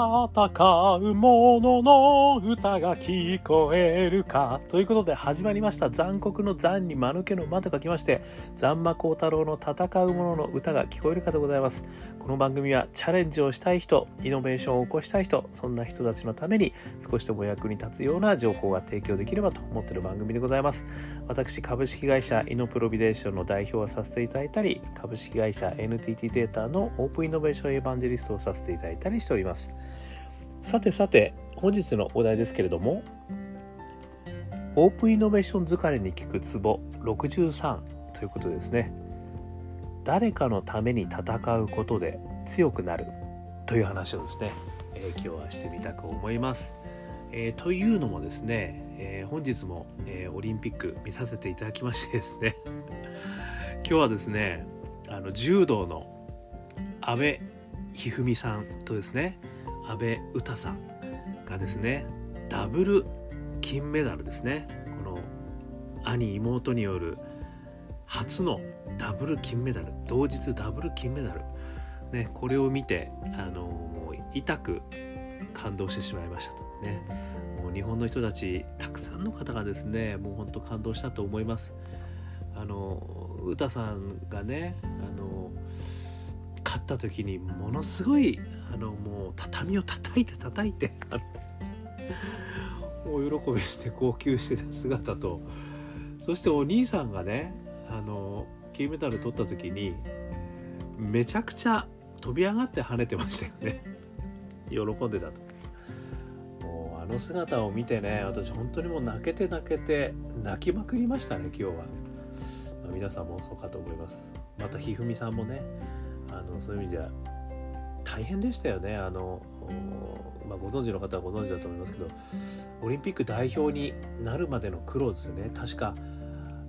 戦う者の歌が聞こえるか。ということで始まりました残酷の残に間抜けの間と書きまして、残魔高太郎の戦う者の歌が聞こえるかでございます。この番組はチャレンジをしたい人、イノベーションを起こしたい人、そんな人たちのために少しでも役に立つような情報が提供できればと思っている番組でございます。私、株式会社イノプロビデーションの代表をさせていただいたり、株式会社 NTT データのオープンイノベーションエヴァンジェリストをさせていただいたりしております。さてさて、本日のお題ですけれども、オープンイノベーション疲れに効くツボ63ということですね。誰かのために戦うことで強くなるという話をですね、えー、今日はしてみたく思います。えー、というのもですね、えー、本日も、えオリンピック見させていただきましてですね 今日はですねあの柔道の阿部一二三さんとですね阿部詩さんがですねダブル金メダルですね。この兄妹による初のダブル金メダル同日ダブル金メダル。ねこれを見てあのもう痛く感動してしまいましたと。ねもう日本の人たちたくさんの方がですねもう本当感動したと思います。あの詩さんがねあのった時にものすごいあのもう畳を叩いて叩いて大喜びして号泣してた姿とそしてお兄さんがねあの金メダル取った時にめちゃくちゃ飛び上がって跳ねてましたよね。喜んでたと。もうあの姿を見てね私本当にもう泣けて泣けて泣きまくりましたね今日は、皆さんもそうかと思います。またひふみさんもねあのそういう意味では大変でしたよね。あの、まあ、ご存知の方はご存知だと思いますけどオリンピック代表になるまでの苦労ですよね。確か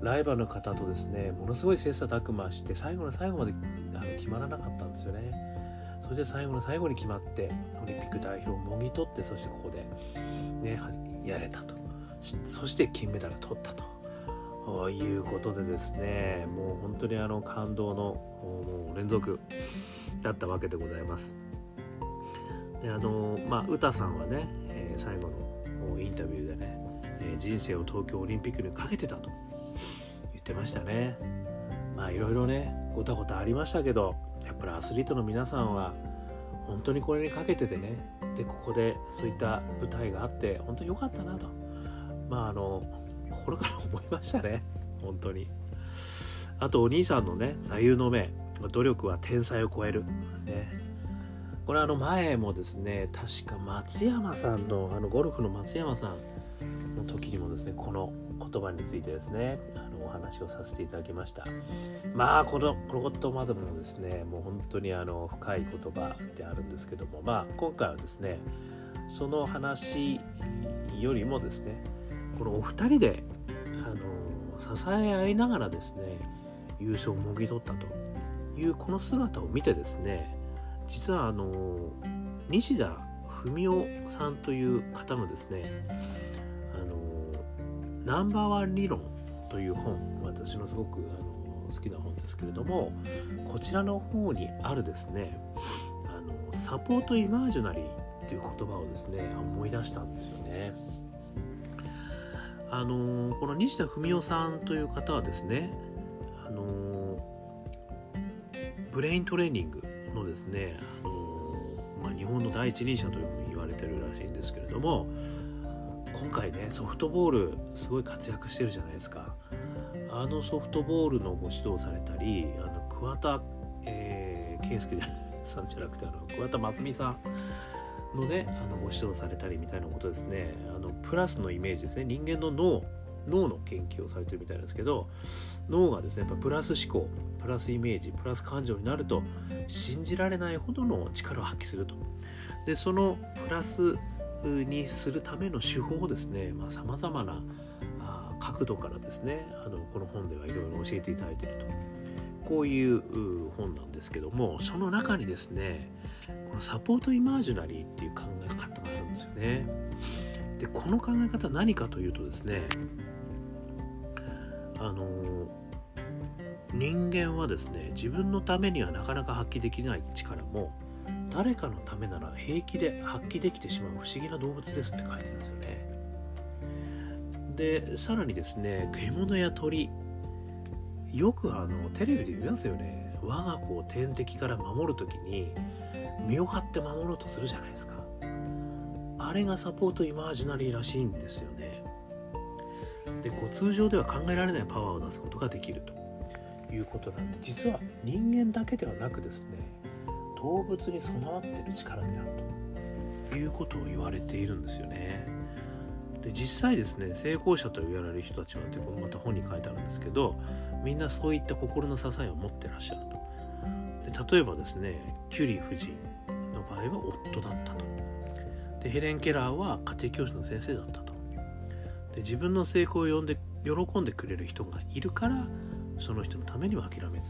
ライバルの方とですねものすごい切磋琢磨して最後の最後まであの決まらなかったんですよね。それで最後の最後に決まってオリンピック代表をもぎ取ってそしてここでねやれたと。そして金メダル取ったと。ということでですねもう本当にあの感動の連続だったわけでございます。であのまあ詩さんはね、え、最後のインタビューでね、え、人生を東京オリンピックにかけてたと言ってましたね。まあいろいろねごたごたありましたけどやっぱりアスリートの皆さんは本当にこれにかけててねでここでそういった舞台があって本当に良かったなとまああの心から思いましたね。本当に。あとお兄さんのね座右の銘。努力は天才を超える。ね。これあの前もですね確か松山さんのあのゴルフの松山さんの時にもですねこの言葉についてですねあのお話をさせていただきました。まあこのこの言葉でもですねもう本当にあの深い言葉であるんですけども。まあ今回はですねその話よりもですねこのお二人であの支え合いながらですね優勝をもぎ取ったというこの姿を見てですね実はあの西田文雄さんという方のですねあのナンバーワン理論という本私のすごくあの好きな本ですけれどもこちらの方にあるですねあのサポートイマージュナリーっていう言葉をですね思い出したんですよね。あのこの西田文雄さんという方はですねあのブレイントレーニングのですね、あのまあ、日本の第一人者というふうに言われてるらしいんですけれども今回ねソフトボールすごい活躍してるじゃないですか。あのソフトボールのご指導されたりあの桑田、えー、圭介さんじゃなくてあの桑田真澄さんのねあのご指導されたりみたいなことですね。あのプラスのイメージですね。人間の脳脳の研究をされてるみたいなんですけど脳がですねやっぱプラス思考プラスイメージプラス感情になると信じられないほどの力を発揮すると。でそのプラスにするための手法をですねさまざ、まな角度からですねあのこの本ではいろいろ教えていただいていると。こういう本なんですけどもその中にですねこのサポートイマージュナリーっていう考え方があるんですよね。でこの考え方何かというとですねあの人間はですね自分のためにはなかなか発揮できない力も誰かのためなら平気で発揮できてしまう不思議な動物ですって書いてるんですよねでさらにですね獣や鳥よくあのテレビで言いますよね我が子を天敵から守る時に身を張って守ろうとするじゃないですか。あれがサポートイマージナリーらしいんですよね。でこう通常では考えられないパワーを出すことができると。いうことなんで実は人間だけではなくですね動物に備わっている力であるということを言われているんですよね。で実際ですね成功者と言われる人たちはってこのまた本に書いてあるんですけどみんなそういった心の支えを持ってらっしゃると。で例えばですねキュリー夫人の場合は夫だったと。でヘレン・ケラーは家庭教師の先生だったと。で自分の成功を呼んで喜んでくれる人がいるからその人のためには諦めず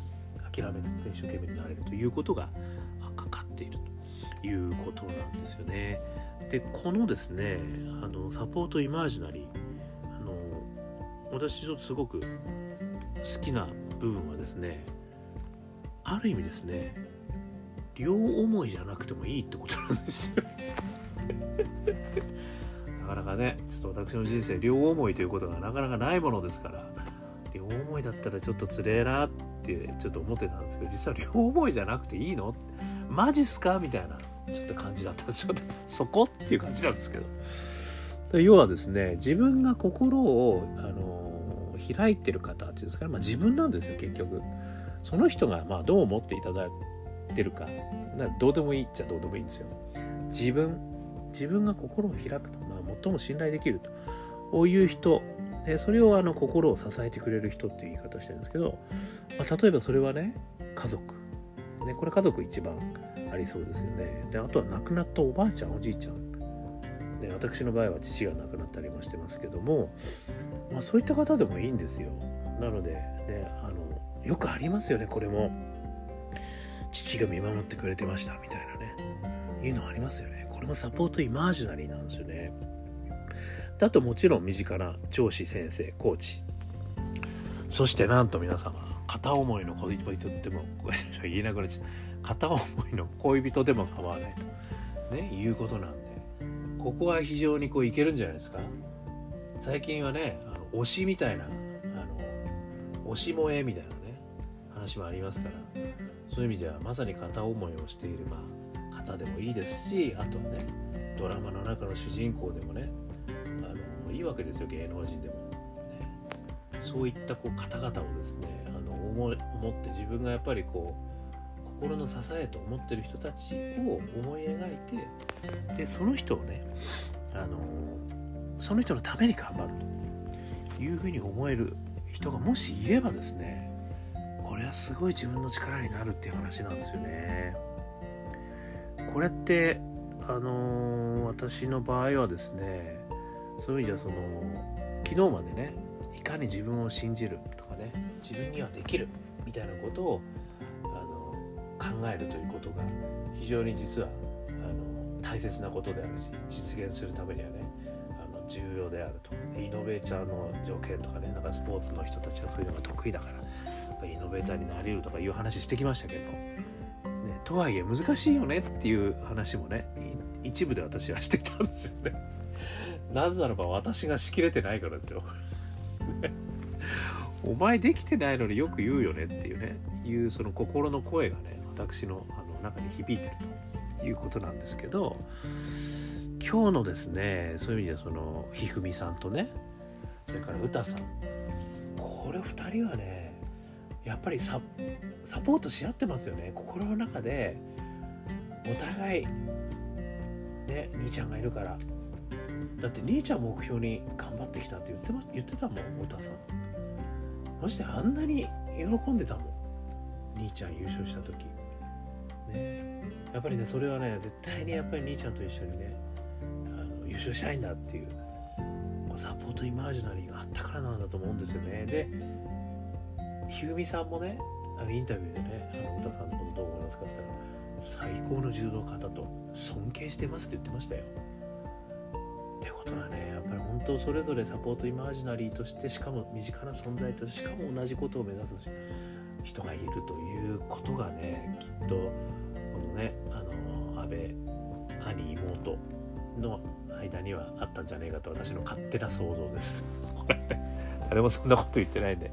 諦めず一生懸命になれるということがかかっているということなんですよね。でこのですねあのサポートイマージナリーあの私ちょっとすごく好きな部分はですねある意味ですね両思いじゃなくてもいいってことなんですよ。なかなかねちょっと私の人生両思いということがなかなかないものですから両思いだったらちょっとつれえなってちょっと思ってたんですけど実は両思いじゃなくていいの？マジっすか？みたいな。ちょっと感じだった。んですよそこっていう感じなんですけど。要はですね自分が心をあの開いてる方っていうんですかね、まあ、自分なんですよ結局。その人がまあどう思っていただいてるか。どうでもいいっちゃどうでもいいんですよ。自分自分が心を開くと、まあ、最も信頼できると。こういう人。でそれをあの心を支えてくれる人っていう言い方してるんですけど、まあ、例えばそれはね家族、ね、これ家族一番。ありそうですよね。であとは亡くなったおばあちゃんおじいちゃん。で私の場合は父が亡くなったりもしてますけども、まあ、そういった方でもいいんですよ。なので、ね、あのよくありますよねこれも。父が見守ってくれてましたみたいなね。いうのありますよね。これもサポートイマージナリーなんですよね。あともちろん身近な上司先生コーチ。そしてなんと皆様片思いの恋人でも言えなくなっちゃう片思いの恋人でも構わないと、ね、いうことなんで。ここは非常にこういけるんじゃないですか。最近はねあの推しみたいなあの推し萌えみたいなね話もありますから。そういう意味ではまさに片思いをしている、まあ、方でもいいですしあとはねドラマの中の主人公でもねあのいいわけですよ芸能人でも、そういったこう方々をですねあの思思って自分がやっぱりこう心の支えと思ってる人たちを思い描いてでその人をねあのその人のために頑張るというふうに思える人がもしいればですねこれはすごい自分の力になるっていう話なんですよね。これってあの私の場合はですねそういう意味ではその昨日までねいかに自分を信じるとかね自分にはできるみたいなことをあの考えるということが非常に実はあの大切なことであるし実現するためにはねあの重要であるとイノベーターの条件とかねなんかスポーツの人たちはそういうのが得意だからイノベーターになれるとかいう話してきましたけど、ね、とはいえ難しいよねっていう話もね一部で私はしてたんですよね。なぜならば私がしきれてないからですよ。お前できてないのによく言うよねっていうねいうその心の声がね私のあの中に響いてるということなんですけど今日のですねそういう意味ではそのひふみさんとねそれから歌さんこれ2人はねやっぱりサポートし合ってますよね。心の中でお互いね兄ちゃんがいるから。だって兄ちゃん目標に頑張ってきたって言ってま言ってたもん歌さん。そしてあんなに喜んでたもん。兄ちゃん優勝した時。ね。やっぱりねそれはね絶対にやっぱり兄ちゃんと一緒にねあの優勝したいんだっていうサポートイマージナリーがあったからなんだと思うんですよね。でひふみさんもねあのインタビューでねあの歌さんのことどう思いますかって言ったら最高の柔道家だと尊敬してますって言ってましたよ。ことはね。やっぱり本当それぞれサポートイマージナリーとしてしかも身近な存在としてしかも同じことを目指す人がいるということがねきっとこのねあの部兄妹の間にはあったんじゃねえかと私の勝手な想像です。誰もそんなこと言ってないんで。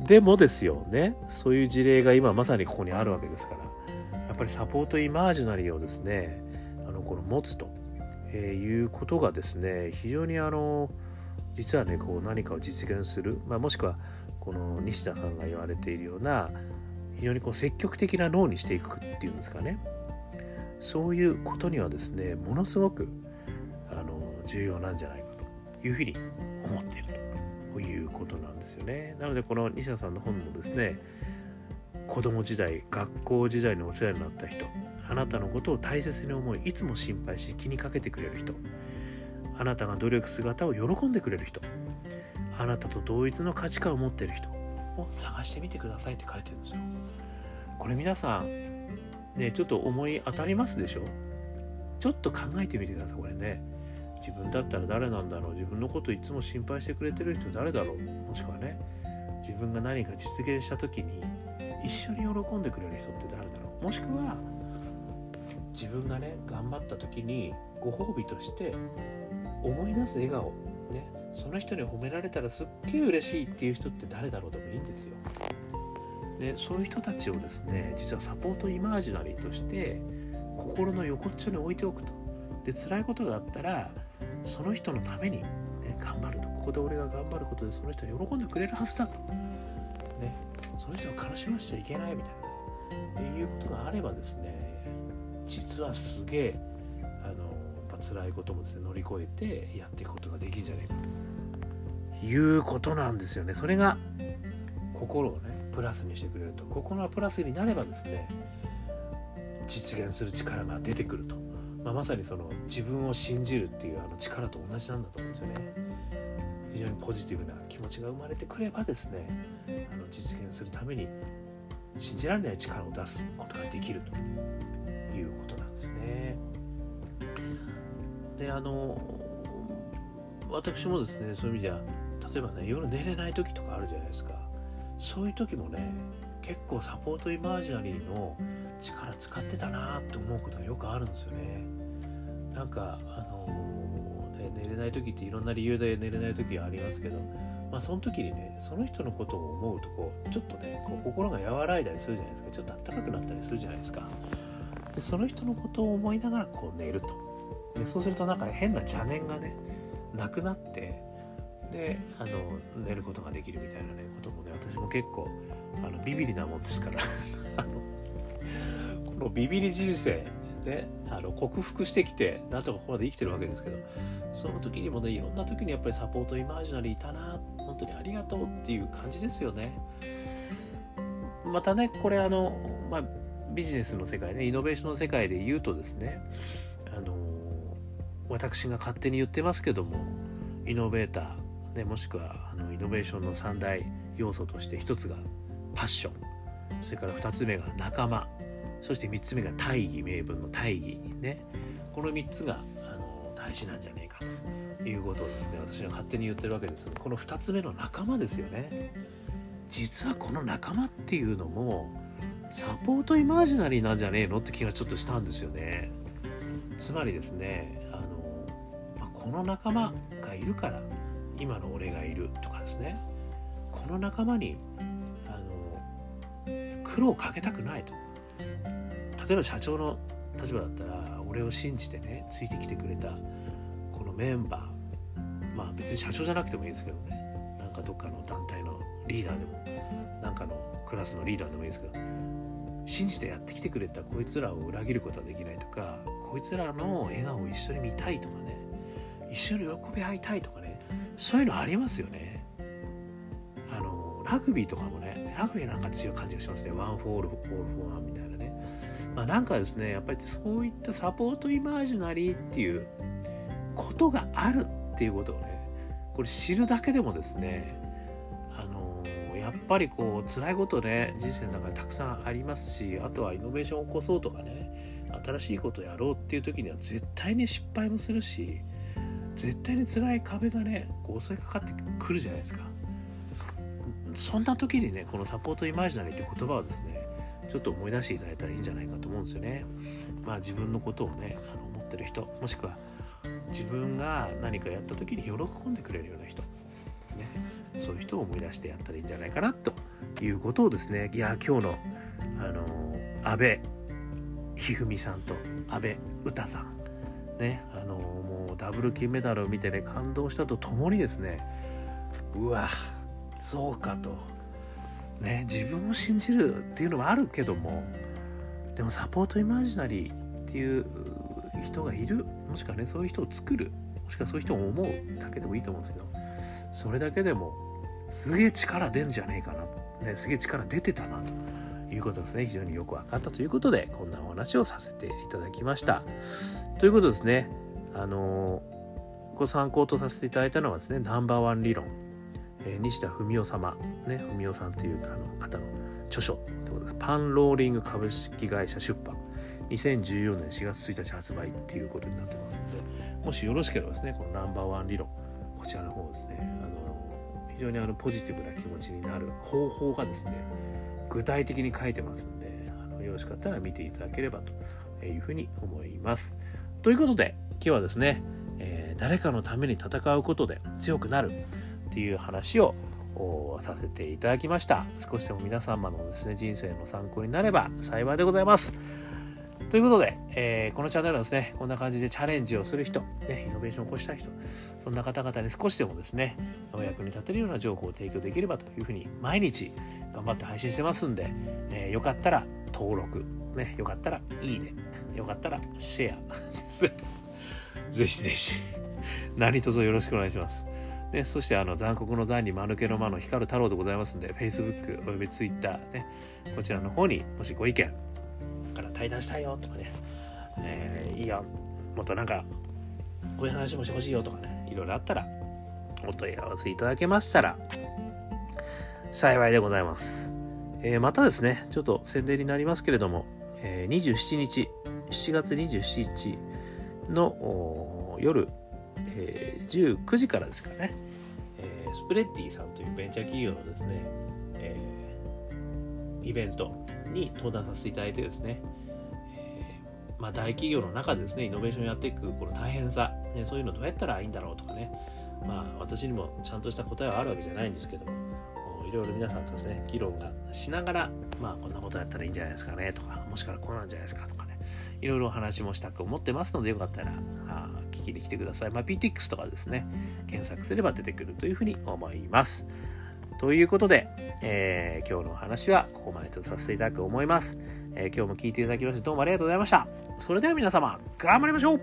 でもですよねそういう事例が今まさにここにあるわけですからやっぱりサポートイマージナリーをですねあのこの持つと、えー、いうことがですね非常にあの実はねこう何かを実現する、まあ、もしくはこの西田さんが言われているような非常にこう積極的な脳にしていくっていうんですかね。そういうことにはですねものすごくあの重要なんじゃないかというふうに思っているということなんですよね。なのでこの西田さんの本もですね子供時代学校時代にお世話になった人あなたのことを大切に思いいつも心配し気にかけてくれる人あなたが努力姿を喜んでくれる人あなたと同一の価値観を持っている人を探してみてくださいって書いてるんですよ。これ皆さんねちょっと思い当たりますでしょ？ちょっと考えてみてください。これね。自分だったら誰なんだろう？自分のこといつも心配してくれてる人誰だろう？もしくはね自分が何か実現した時に一緒に喜んでくれる人って誰だろう？もしくは自分がね頑張った時にご褒美として思い出す笑顔ねその人に褒められたらすっげえ嬉しいっていう人って誰だろうでもいいんですよ。でそういう人たちをですね実はサポートイマージナリーとして心の横っちょに置いておくと。で辛いことがあったらその人のために、ね、頑張ると。ここで俺が頑張ることでその人は喜んでくれるはずだと、ね、その人を悲しませちゃいけないみたいな、ね、っていうことがあればですね実はすげえあのやっぱ辛いこともですね乗り越えてやっていくことができるんじゃないかということなんですよね。それが心をねプラスにしてくれると。心がプラスになればですね実現する力が出てくると、まあ、まさにその自分を信じるっていうあの力と同じなんだと思うんですよね。非常にポジティブな気持ちが生まれてくればですねあの実現するために信じられない力を出すことができるということなんですね。であの私もですねそういう意味では例えばね夜寝れない時とかあるじゃないですか。そういう時もね結構サポートイマージナリーの力使ってたなって思うことがよくあるんですよね。なんかあの、寝れない時っていろんな理由で寝れない時はありますけどまあその時にねその人のことを思うとこうちょっとねこう心が和らいだりするじゃないですか。ちょっとあったかくなったりするじゃないですか。でその人のことを思いながらこう寝ると。でそうするとなんか変な邪念がねなくなってであの寝ることができるみたいなねこともね私も結構あのビビりなもんですから。あのこのビビり人生ねあの克服してきてなんとかここまで生きてるわけですけどその時にもねいろんな時にやっぱりサポートイマージナリーいたな本当にありがとうっていう感じですよね。またねこれあのまあビジネスの世界ねイノベーションの世界で言うとですねあの私が勝手に言ってますけどもイノベーター、ね、もしくはあのイノベーションの三大要素として一つがパッション。それから二つ目が仲間。そして三つ目が大義名分の大義ね。この三つがあの大事なんじゃねえかということをですね私は勝手に言ってるわけですこの二つ目の仲間ですよね。実はこの仲間っていうのもサポートイマージナリーなんじゃねえのって気がちょっとしたんですよね。つまりですねあの、ま、この仲間がいるから今の俺がいるとかですね。この仲間にあの苦労をかけたくないと。例えば社長の立場だったら俺を信じてねついてきてくれたこのメンバーまあ別に社長じゃなくてもいいですけどね。なんかどっかの団体のリーダーでもなんかのクラスのリーダーでもいいですけど信じてやってきてくれたこいつらを裏切ることはできないとかこいつらの笑顔を一緒に見たいとかね一緒に喜び合いたいとかねそういうのありますよね。あのラグビーとかもねラグビーなんか強い感じがしますね。 one for all, all for one みたいな。まあなんかですねやっぱりそういったサポートイマージナリーっていうことがあるっていうことをねこれ知るだけでもですねあのやっぱりこう辛いことね人生の中でたくさんありますしあとはイノベーションを起こそうとかね新しいことをやろうっていう時には絶対に失敗もするし絶対に辛い壁がねこう襲いかかってくるじゃないですか。そんな時にねこのサポートイマージナリーって言葉はですねちょっと思い出していただいたらいいんじゃないかと思うんですよね。まあ自分のことをねあの思ってる人もしくは自分が何かやった時に喜んでくれるような人、ね、そういう人を思い出してやったらいいんじゃないかなということをですねいや今日のあの安倍一二三さんと安倍詩さんねあのもうダブル金メダルを見てね感動したとともにですねうわそうかとね自分を信じるっていうのはあるけどもでもサポートイマジナリーっていう人がいる。もしくはねそういう人を作る。もしくはそういう人を思うだけでもいいと思うんですけどそれだけでもすげえ力出んじゃねえかなと、ね、すげえ力出てたなということですね。非常によく分かったということでこんなお話をさせていただきました。ということですね。あのご参考とさせていただいたのはですねナンバーワン理論、えー、西田文夫様ね文夫さんというあの方の著書ということです。パンローリング株式会社出版。2014年4月1日発売っていうことになってますのでもしよろしければですねこのナンバーワン理論こちらの方ですねあの非常にあのポジティブな気持ちになる方法がですね具体的に書いてますんであのよろしかったら見ていただければというふうに思います。ということで今日はですね、えー、誰かのために戦うことで強くなる。っていう話をさせていただきました少しでも皆様のですね人生の参考になれば幸いでございますということで、えー、このチャンネルはですね、こんな感じでチャレンジをする人、ね、イノベーションを起こしたい人、そんな方々に少しでもですね、お役に立てるような情報を提供できればというふうに、毎日頑張って配信してますんで、えー、よかったら登録、ね、よかったらいいね、よかったらシェアですね。ぜひぜひ、何卒よろしくお願いします。ね、そしてあの残酷の残に間抜けの間の光る太郎でございますんで、Facebook および Twitter、ね、こちらの方にもしご意見、から対談したいよとかね、えー、いいよ。もっとなんかこういう話もしてほしいよとかねいろいろあったらお問い合わせいただけましたら幸いでございます、えー、またですねちょっと宣伝になりますけれども、えー、27日7月27日の夜、え、19時からですかね、え、スプレッディさんというベンチャー企業のですね、え、イベントに登壇させていただいてですね、え、まあ、大企業の中でですねイノベーションやっていくこの大変さ、ね、そういうのどうやったらいいんだろうとかねまあ私にもちゃんとした答えはあるわけじゃないんですけどもいろいろ皆さんとですね議論がしながらまあこんなことやったらいいんじゃないですかねとかもしかしたらこうなんじゃないですかとかねいろいろお話もしたく思ってますのでよかったら聞きに来てください。まあ、PTX とかですね検索すれば出てくるというふうに思います。ということで、えー、今日のお話はここまでとさせていただくと思います、えー、今日も聞いていただきましてどうもありがとうございました。それでは皆様、頑張りましょう